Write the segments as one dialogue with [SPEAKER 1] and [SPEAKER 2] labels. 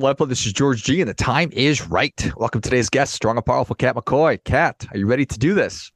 [SPEAKER 1] Well, Lepo, this is George G, and the time is right. Welcome to today's guest, strong and powerful Kat McCoy. Kat, are you ready to do this?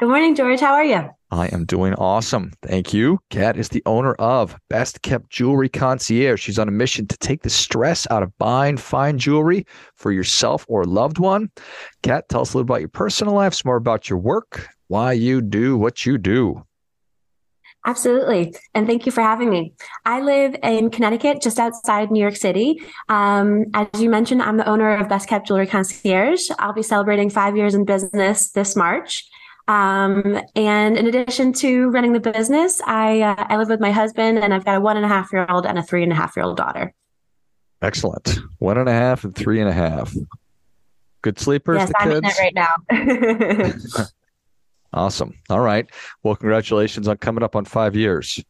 [SPEAKER 2] Good morning, George. How are you?
[SPEAKER 1] I am doing awesome. Thank you. Kat is the owner of Best Kept Jewelry Concierge. She's on a mission to take the stress out of buying fine jewelry for yourself or loved one. Kat, tell us a little about your personal life, some more about your work, why you do what you do.
[SPEAKER 2] Absolutely. And thank you for having me. I live in Connecticut, just outside New York City. Um, as you mentioned, I'm the owner of Best Kept Jewelry Concierge. I'll be celebrating five years in business this March. Um, and in addition to running the business, I, uh, I live with my husband and I've got a one and a half year old and a three and a half year old daughter.
[SPEAKER 1] Excellent. One and a half and three and a half. Good sleepers.
[SPEAKER 2] Yes, I'm kids? in it right now.
[SPEAKER 1] Awesome. All right. Well, congratulations on coming up on five years.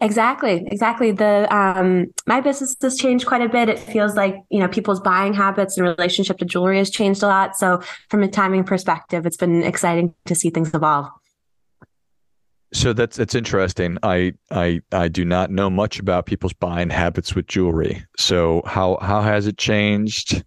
[SPEAKER 2] Exactly, exactly. The um, my business has changed quite a bit. It feels like you know people's buying habits and relationship to jewelry has changed a lot. So, from a timing perspective, it's been exciting to see things evolve.
[SPEAKER 1] So that's that's interesting. I I I do not know much about people's buying habits with jewelry. So how how has it changed?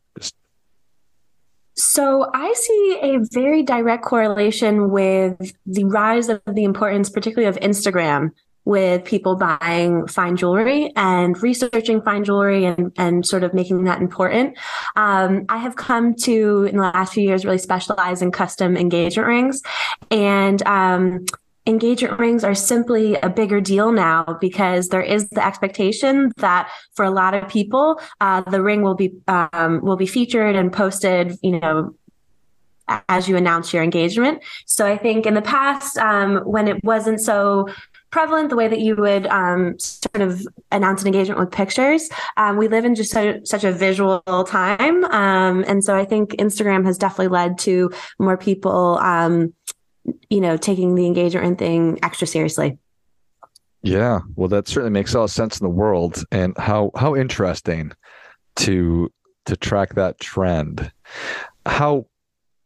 [SPEAKER 2] So I see a very direct correlation with the rise of the importance, particularly of Instagram, with people buying fine jewelry and researching fine jewelry and, and sort of making that important. Um, I have come to, in the last few years, really specialize in custom engagement rings. And um, engagement rings are simply a bigger deal now because there is the expectation that for a lot of people, uh, the ring will be um, will be featured and posted. You know. As you announce your engagement. So I think in the past, um, when it wasn't so prevalent the way that you would um, sort of announce an engagement with pictures. Um, we live in just so, such a visual time. Um, and so I think Instagram has definitely led to more people um, you know, taking the engagement thing extra seriously.
[SPEAKER 1] Yeah, well, that certainly makes all sense in the world, and how how interesting to to track that trend. How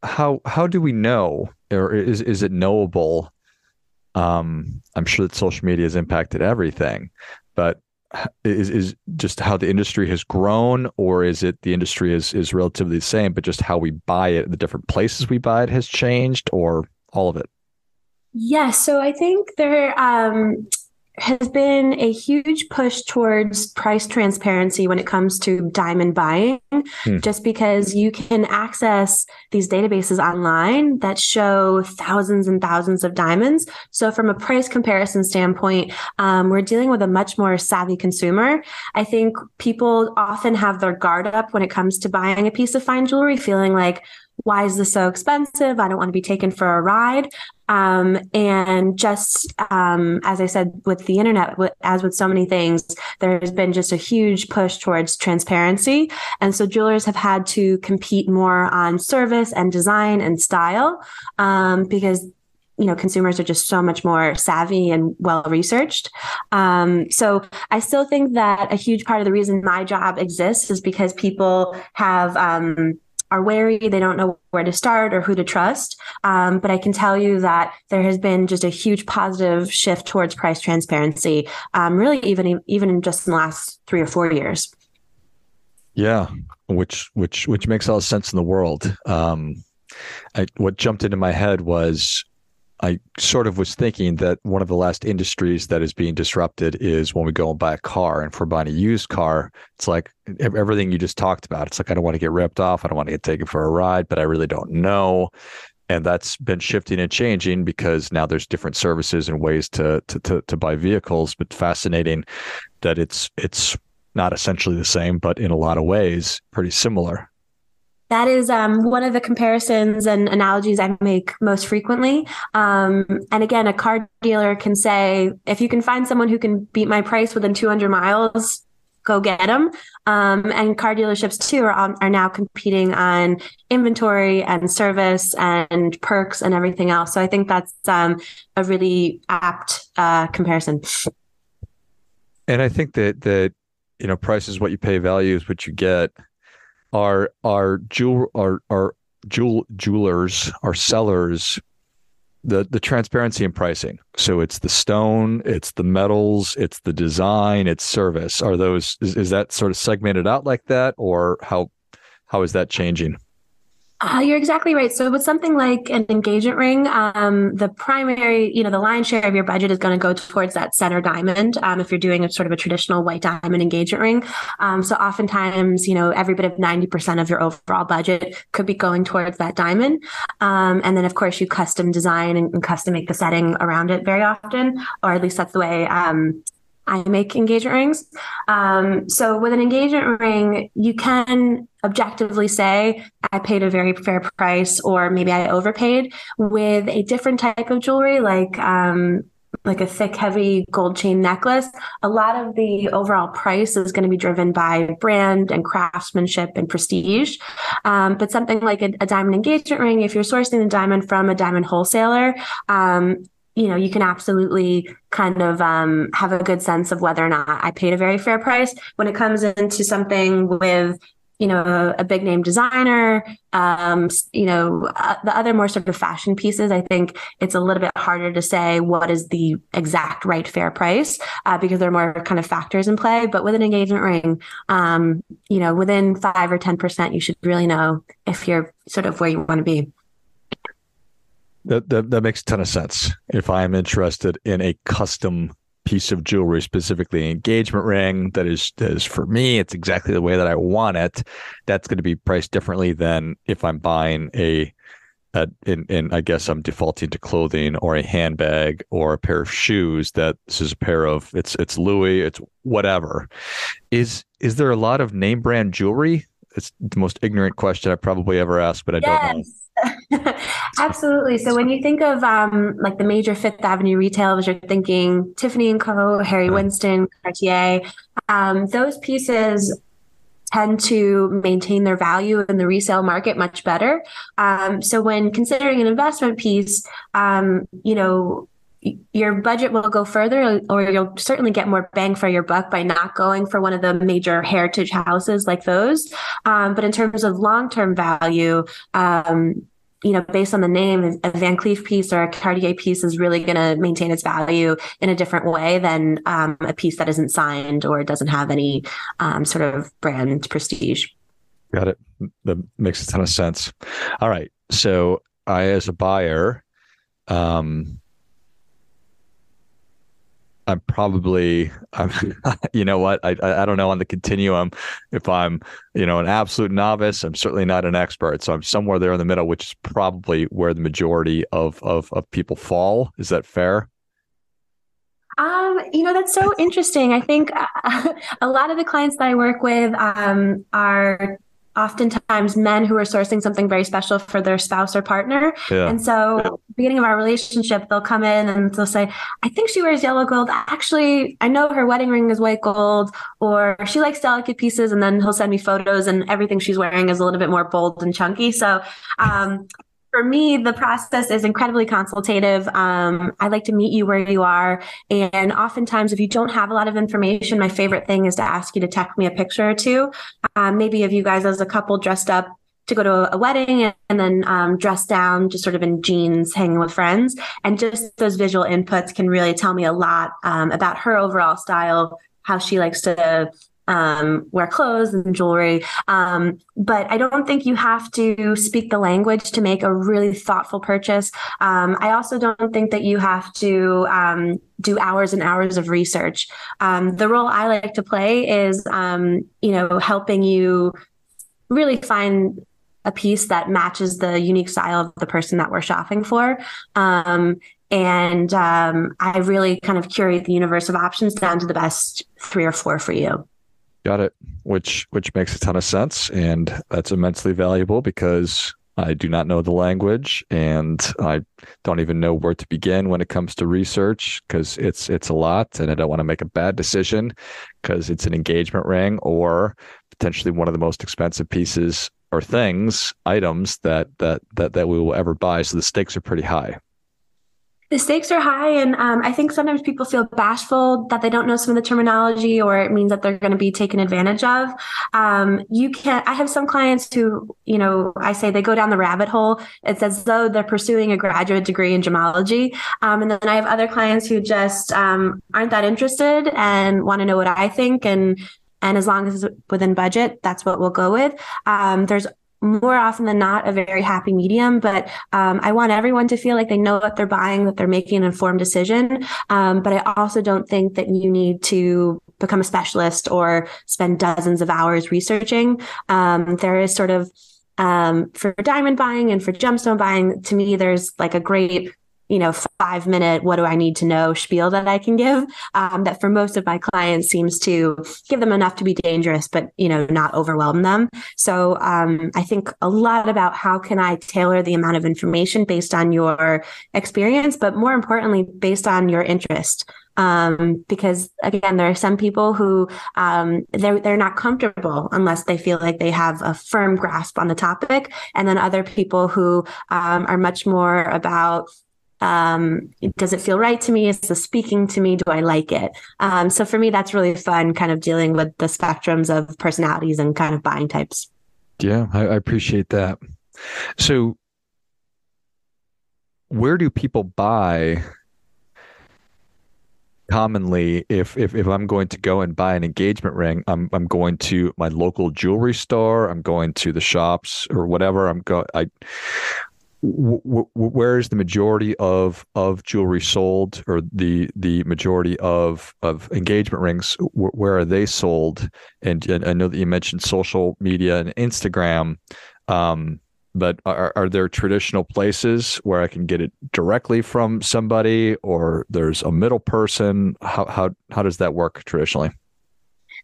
[SPEAKER 1] how how do we know, or is is it knowable? Um, I'm sure that social media has impacted everything, but is is just how the industry has grown, or is it the industry is is relatively the same, but just how we buy it, the different places we buy it has changed, or all of it?
[SPEAKER 2] Yeah, so I think there um, has been a huge push towards price transparency when it comes to diamond buying, hmm. just because you can access these databases online that show thousands and thousands of diamonds. So, from a price comparison standpoint, um, we're dealing with a much more savvy consumer. I think people often have their guard up when it comes to buying a piece of fine jewelry, feeling like, why is this so expensive? I don't want to be taken for a ride. Um, and just um, as I said, with the internet, as with so many things, there has been just a huge push towards transparency. And so jewelers have had to compete more on service and design and style um, because you know consumers are just so much more savvy and well researched um, so i still think that a huge part of the reason my job exists is because people have um, are wary. They don't know where to start or who to trust. Um, but I can tell you that there has been just a huge positive shift towards price transparency, um, really even even in just in the last three or four years.
[SPEAKER 1] Yeah, which which which makes all the sense in the world. Um, I, what jumped into my head was I sort of was thinking that one of the last industries that is being disrupted is when we go and buy a car. And for buying a used car, it's like everything you just talked about. It's like, I don't want to get ripped off. I don't want to get taken for a ride, but I really don't know. And that's been shifting and changing because now there's different services and ways to, to, to, to buy vehicles. But fascinating that it's, it's not essentially the same, but in a lot of ways, pretty similar.
[SPEAKER 2] That is um, one of the comparisons and analogies I make most frequently. Um, and again, a car dealer can say, if you can find someone who can beat my price within 200 miles, go get them. Um, and car dealerships too are, are now competing on inventory and service and perks and everything else. So I think that's um, a really apt uh, comparison.
[SPEAKER 1] And I think that that you know price is what you pay, value is what you get are are jewel are are jewel jewelers are sellers the the transparency in pricing. So it's the stone, it's the metals, it's the design, it's service. Are those is, is that sort of segmented out like that, or how how is that changing?
[SPEAKER 2] Uh, you're exactly right. So with something like an engagement ring, um, the primary, you know, the lion's share of your budget is going to go towards that center diamond. Um, if you're doing a sort of a traditional white diamond engagement ring, um, so oftentimes, you know, every bit of ninety percent of your overall budget could be going towards that diamond. Um, and then, of course, you custom design and, and, custom make the setting around it very often, or at least that's the way um, I make engagement rings. Um, so with an engagement ring, you can objectively say I paid a very fair price, or maybe I overpaid. With a different type of jewelry, like um, like a thick, heavy gold chain necklace, a lot of the overall price is going to be driven by brand and craftsmanship and prestige. Um, but something like a, a, diamond engagement ring, if you're sourcing the diamond from a diamond wholesaler, um, you know, you can absolutely kind of um, have a good sense of whether or not I paid a very fair price. When it comes into something with, you know, a, a big name designer, um, you know, uh, the other more sort of fashion pieces, I think it's a little bit harder to say what is the exact right fair price uh, because there are more kind of factors in play. But with an engagement ring, um, you know, within five or 10%, you should really know if you're sort of where you want to be.
[SPEAKER 1] That, that that makes a ton of sense. If I'm interested in a custom piece of jewelry, specifically engagement ring that is that is for me, it's exactly the way that I want it. That's going to be priced differently than if I'm buying a, a in, in I guess I'm defaulting to clothing or a handbag or a pair of shoes. That this is a pair of it's it's Louis, it's whatever. Is is there a lot of name brand jewelry? It's the most ignorant question I probably ever asked, but I yes. don't know.
[SPEAKER 2] Absolutely. So when you think of um, like the major Fifth Avenue retailers, you're thinking Tiffany and Co., Harry Winston, Cartier. Um, those pieces tend to maintain their value in the resale market much better. Um, so when considering an investment piece, um, you know, your budget will go further or you'll certainly get more bang for your buck by not going for one of the major heritage houses like those um, but in terms of long-term value um, you know based on the name a van cleef piece or a cartier piece is really going to maintain its value in a different way than um, a piece that isn't signed or doesn't have any um, sort of brand prestige.
[SPEAKER 1] Got it. That makes a ton of sense. All right. So i as a buyer um I'm probably, I'm, you know what, I, I don't know on the continuum if I'm, you know, an absolute novice. I'm certainly not an expert, so I'm somewhere there in the middle, which is probably where the majority of of, of people fall. Is that fair?
[SPEAKER 2] Um, you know, that's so interesting. I think uh, a lot of the clients that I work with um, are oftentimes men who are sourcing something very special for their spouse or partner. Yeah. And so, beginning of our relationship, they'll come in and they'll say, I think she wears yellow gold. Actually, I know her wedding ring is white gold, or she likes delicate pieces. And then he'll send me photos, and everything she's wearing is a little bit more bold and chunky. So, um, for me, the process is incredibly consultative. Um, I like to meet you where you are. And oftentimes, if you don't have a lot of information, my favorite thing is to ask you to text me a picture or two. Um, maybe of you guys as a couple dressed up to go to a wedding and then um, dress down, just sort of in jeans, hanging with friends. And just those visual inputs can really tell me a lot um, about her overall style, how she likes to um, wear clothes and jewelry. Um, but I don't think you have to speak the language to make a really thoughtful purchase. Um, I also don't think that you have to um, do hours and hours of research. Um, the role I like to play is, um, you know, helping you really find a piece that matches the unique style of the person that we're shopping for. Um, and um, I really kind of curate the universe of options down to the best three or four for you.
[SPEAKER 1] Got it. Which which makes a ton of sense, and that's immensely valuable because I do not know the language, and I don't even know where to begin when it comes to research because it's it's a lot, and I don't want to make a bad decision because it's an engagement ring or potentially one of the most expensive pieces or things, items that that that that we will ever buy. So the stakes are pretty high.
[SPEAKER 2] The stakes are high and um, i think sometimes people feel bashful that they don't know some of the terminology or it means that they're going to be taken advantage of. Um, you can i have some clients who you know i say they go down the rabbit hole. It's as though they're pursuing a graduate degree in gemology. Um, and then i have other clients who just um, aren't that interested and want to know what i think and and as long as it's within budget that's what we'll go with. Um, there's more often than not a very happy medium but um, i want everyone to feel like they know what they're buying that they're making an informed decision. Um, but i also don't think that you need to become a specialist or spend dozens of hours researching. Um, there is sort of um, for diamond buying and for gemstone buying to me there's like a great you know, five minute, what do I need to know spiel that I can give um, that for most of my clients seems to give them enough to be dangerous, but, you know, not overwhelm them. So um, I think a lot about how can I tailor the amount of information based on your experience, but more importantly, based on your interest. Um, because again, there are some people who um, they're they're not comfortable unless they feel like they have a firm grasp on the topic, and then other people who um, are much more about um, does it feel right to me? Is this speaking to me? Do I like it? Um, so for me, that's really fun, kind of dealing with the spectrums of personalities and kind of buying types.
[SPEAKER 1] Yeah, I, I appreciate that. So, where do people buy commonly if, if if I'm going to go and buy an engagement ring, I'm I'm going to my local jewelry store, I'm going to the shops or whatever. I'm go I where is the majority of of jewelry sold or the the majority of of engagement rings where are they sold? And, and, i know that you mentioned social media and instagram um, but are, are there traditional places where i can get it directly from somebody or there's a middle person? How how, how does that work traditionally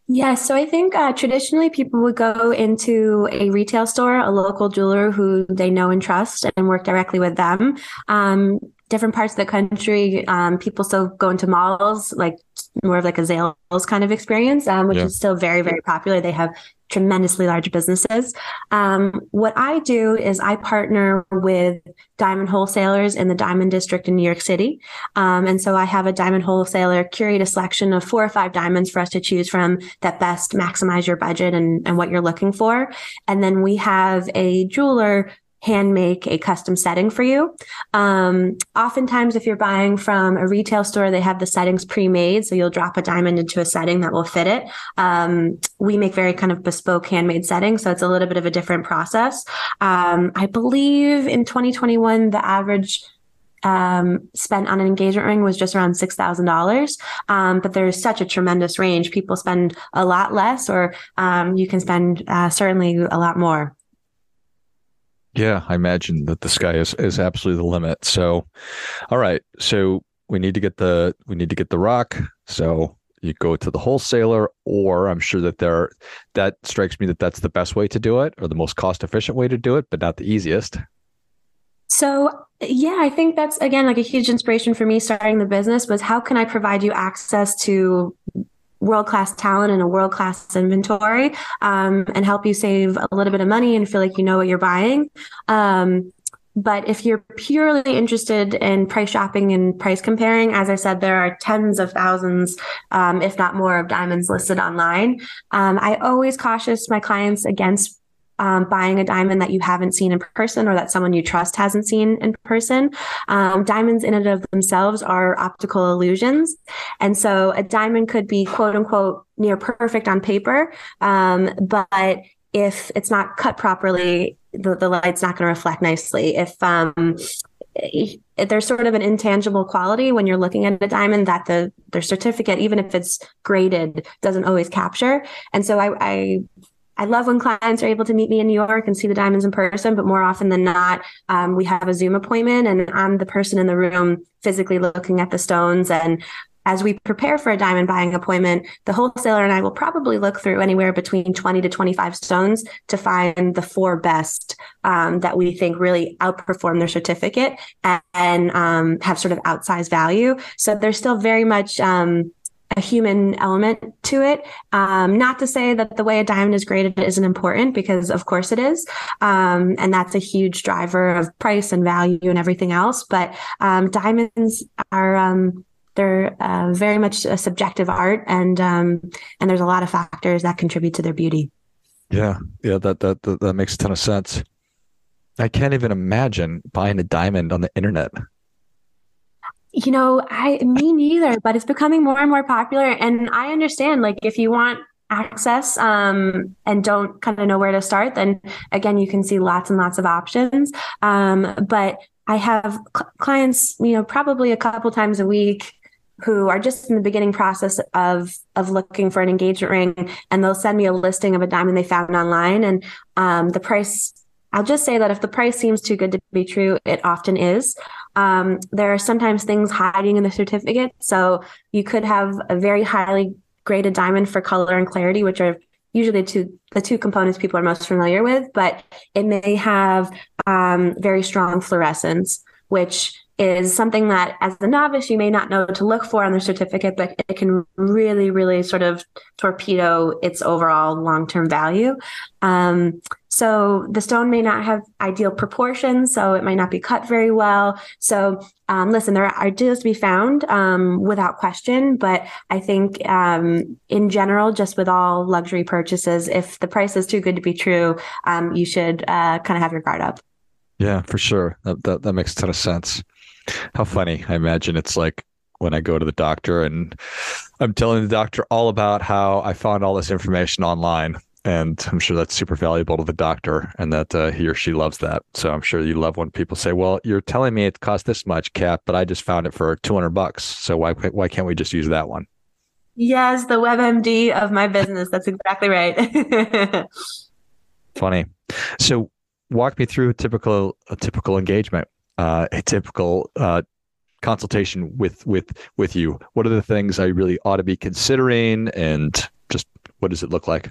[SPEAKER 2] yeah, so I think uh, traditionally people would go into a retail store, a local jeweler who they know and trust, and work directly with them. Um, different parts of the country, um, people still go into malls, like more of like a Zales kind of experience, um, which yeah. is still very, very popular. They have tremendously large businesses. Um, what I do is I partner with diamond wholesalers in the diamond district in New York City. Um, and so I have a diamond wholesaler curate a selection of four or five diamonds for us to choose from that best maximize your budget and, and what you're looking for. And then we have a jeweler hand make a custom setting for you. Um, oftentimes, if you're buying from a retail store, they have the settings pre-made, so you'll drop a diamond into a setting that will fit it. Um, we make very kind of bespoke handmade settings, so it's a little bit of a different process. Um, I believe in 2021, the average um, spent on an engagement ring was just around six thousand um, dollars. But there's such a tremendous range. People spend a lot less, or um, you can spend uh, certainly a lot more.
[SPEAKER 1] Yeah, I imagine that the sky is is absolutely the limit. So, all right, so we need to get the we need to get the rock. So you go to the wholesaler, or I'm sure that there that strikes me that that's the best way to do it, or the most cost efficient way to do it, but not the easiest.
[SPEAKER 2] So, yeah, I think that's again like a huge inspiration for me starting the business was how can I provide you access to world class talent and a world class inventory um, and help you save a little bit of money and feel like you know what you're buying. Um, but if you're purely interested in price shopping and price comparing, as I said, there are tens of thousands, um, if not more, of diamonds listed online. Um, I always cautious my clients against um, buying a diamond that you haven't seen in person or that someone you trust hasn't seen in person. Um, diamonds in and of themselves are optical illusions. And so a diamond could be quote unquote near perfect on paper. Um, but if it's not cut properly, the, the light's not going to reflect nicely. If, um, there's sort of an intangible quality when you're looking at a diamond that the their certificate, even if it's graded, doesn't always capture. And so I, I I love when clients are able to meet me in New York and see the diamonds in person, but more often than not, um, we have a Zoom appointment and I'm the person in the room physically looking at the stones. And as we prepare for a diamond buying appointment, the wholesaler and I will probably look through anywhere between 20 to 25 stones to find the four best um, that we think really outperform their certificate and, and um, have sort of outsized value. So there's still very much um, a human element to it. Um, not to say that the way a diamond is graded isn't important, because of course it is. Um, and that's a huge driver of price and value and everything else. But um, diamonds are, um, they're uh, very much a subjective art and um, and there's a lot of factors that contribute to their beauty.
[SPEAKER 1] Yeah, yeah, that, that that that makes a ton of sense. I can't even imagine buying a diamond on the internet.
[SPEAKER 2] You know, I me neither, but it's becoming more and more popular. And I understand, like, if you want access um, and don't kind of know where to start, then again, you can see lots and lots of options. Um, but I have cl- clients, you know, probably a couple times a week who are just in the beginning process of of looking for an engagement ring and they'll send me a listing of a diamond they found online and um, the price I'll just say that if the price seems too good to be true, it often is. Um, there are sometimes things hiding in the certificate. So you could have a very highly graded diamond for color and clarity, which are usually the two the two components people are most familiar with, but it may have um, very strong fluorescence, which is something that as a novice you may not know to look for on the certificate but it can really really sort of torpedo its overall long-term value. Um, so the stone may not have ideal proportions so it might not be cut very well. So um, listen there are deals to be found um, without question but i think um, in general just with all luxury purchases if the price is too good to be true um, you should uh, kind of have your guard up.
[SPEAKER 1] Yeah for sure. That, that, that makes a ton of sense how funny. I imagine it's like when I go to the doctor and I'm telling the doctor all about how I found all this information online. And I'm sure that's super valuable to the doctor and that uh, he or she loves that. So I'm sure you love when people say, well, you're telling me it costs this much, Kat, but I just found it for 200 bucks. So why, why can't we just use that one?
[SPEAKER 2] Yes, the WebMD of my business. That's exactly right.
[SPEAKER 1] Funny. So walk me through a typical a typical engagement uh, a typical uh, consultation with with with you? What are the things I really ought to be considering, and just what does it look like?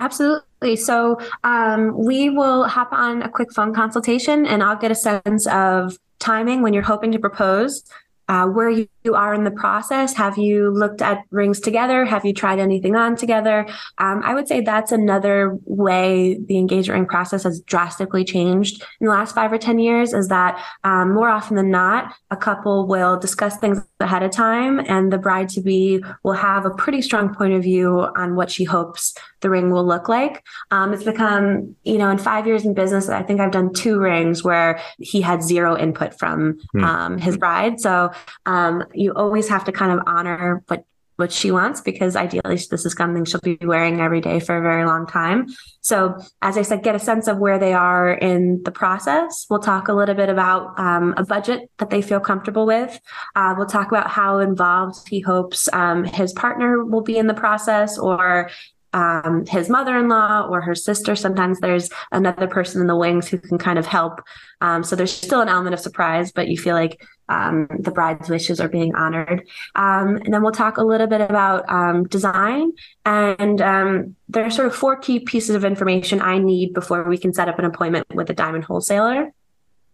[SPEAKER 2] Absolutely. So um, we will hop on a quick phone consultation, and I'll get a sense of timing when you're hoping to propose uh, where you, are in the process. Have you looked at rings together? Have you tried anything on together? Um, I would say that's another way the engagement ring process has drastically changed in the last five or 10 years is that um, more often than not, a couple will discuss things ahead of time and the bride to be will have a pretty strong point of view on what she hopes the ring will look like. Um, it's become, you know, in five years in business, I think I've done two rings where he had zero input from mm. his bride. So um, you always have to kind of honor what what she wants because ideally this is something she'll be wearing every day for a very long time. So, as I said, get a sense of where they are in the process. We'll talk a little bit about um, a budget that they feel comfortable with. Uh, we'll talk about how involved he hopes um, his partner will be in the process or um, his mother-in-law or her sister. Sometimes there's another person in the wings who can kind of help. Um, so there's still an element of surprise, but you feel like um, the bride's wishes are being honored. Um, and then we'll talk a little bit about um, design. And um, there are sort of four key pieces of information I need before we can set up an appointment with a diamond wholesaler.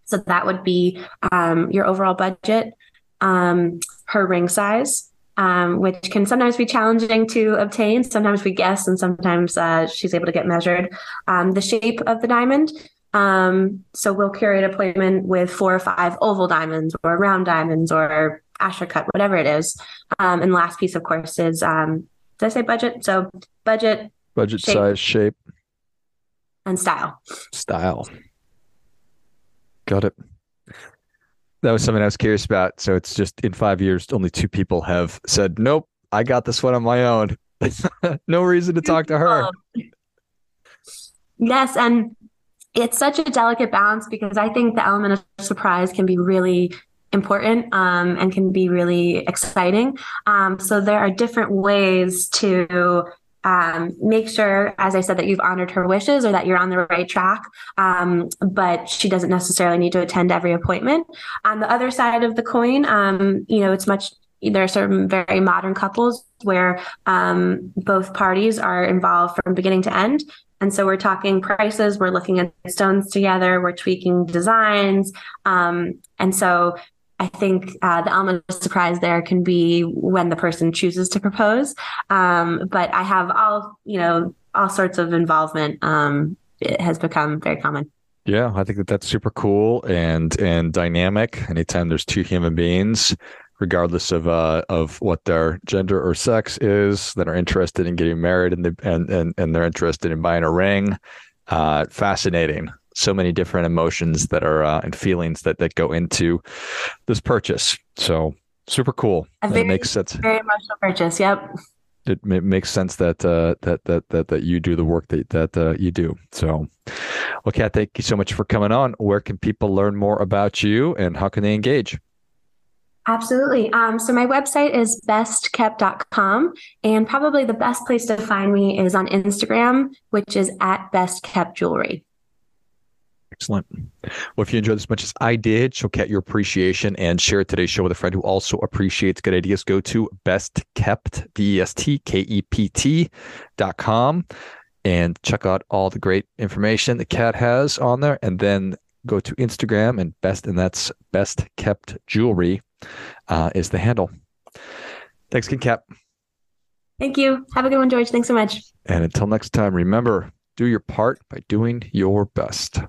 [SPEAKER 2] So that would be your overall budget, her ring size, um, which can sometimes be challenging to obtain. Sometimes we guess, and sometimes uh, she's able to get measured. Um, the shape of the diamond. Um, so we'll curate an appointment with four or five oval diamonds, or round diamonds, or Asscher cut, whatever it is. Um, and last piece, of course, is um, did I say budget? So budget,
[SPEAKER 1] budget shape, size, shape,
[SPEAKER 2] and style.
[SPEAKER 1] Style. Got it that was something I was curious about. So it's just in five years, only two people have said, "Nope, I got this one on my own." no reason to talk to her.
[SPEAKER 2] Yes, and it's such a delicate balance because I think the element of surprise can be really important um, and can be really exciting. Um, so there are different ways to um, make sure, as I said, that you've honored her wishes or that you're on the right track. Um, but she doesn't necessarily need to attend every appointment. On the other side of the coin, um, you know, it's much. There are certain very modern couples where um, both parties are involved from beginning to end. And so we're talking prices, we're looking at stones together, we're tweaking designs. Um, and so I think uh, the element of surprise there can be when the person chooses to propose. Um, but I have all, you know, all sorts of involvement. Um, it has become very common.
[SPEAKER 1] Yeah, I think that that's super cool and and dynamic. Anytime there's two human beings, regardless of uh, of what their gender or sex is, that are interested in getting married and the, and, and and they're interested in buying a ring, uh, fascinating. So many different emotions that are uh, and feelings that that go into this purchase. So super cool.
[SPEAKER 2] Very, it makes sense. Very emotional purchase. Yep
[SPEAKER 1] it, it makes sense that uh, that that that that you do the work that that uh, you do. So, well, Kat, thank you so much for coming on. Where can people learn more about you, and how can they engage?
[SPEAKER 2] Absolutely. Um, so my website is bestkept.com, and probably the best place to find me is on Instagram, which is at bestkeptjewelry.
[SPEAKER 1] Excellent. Well, if you enjoyed as much as I did, show Kat your appreciation and share today's show with a friend who also appreciates good ideas. Go to bestkept, B-E-S-T-K-E-P-T dot com and check out all the great information that Kat has on there. And then go to Instagram and best, and that's best kept jewelry uh, is the handle. Thanks again, Kat.
[SPEAKER 2] Thank you. Have a good one, George. Thanks so much.
[SPEAKER 1] And until next time, remember, do your part by doing your best.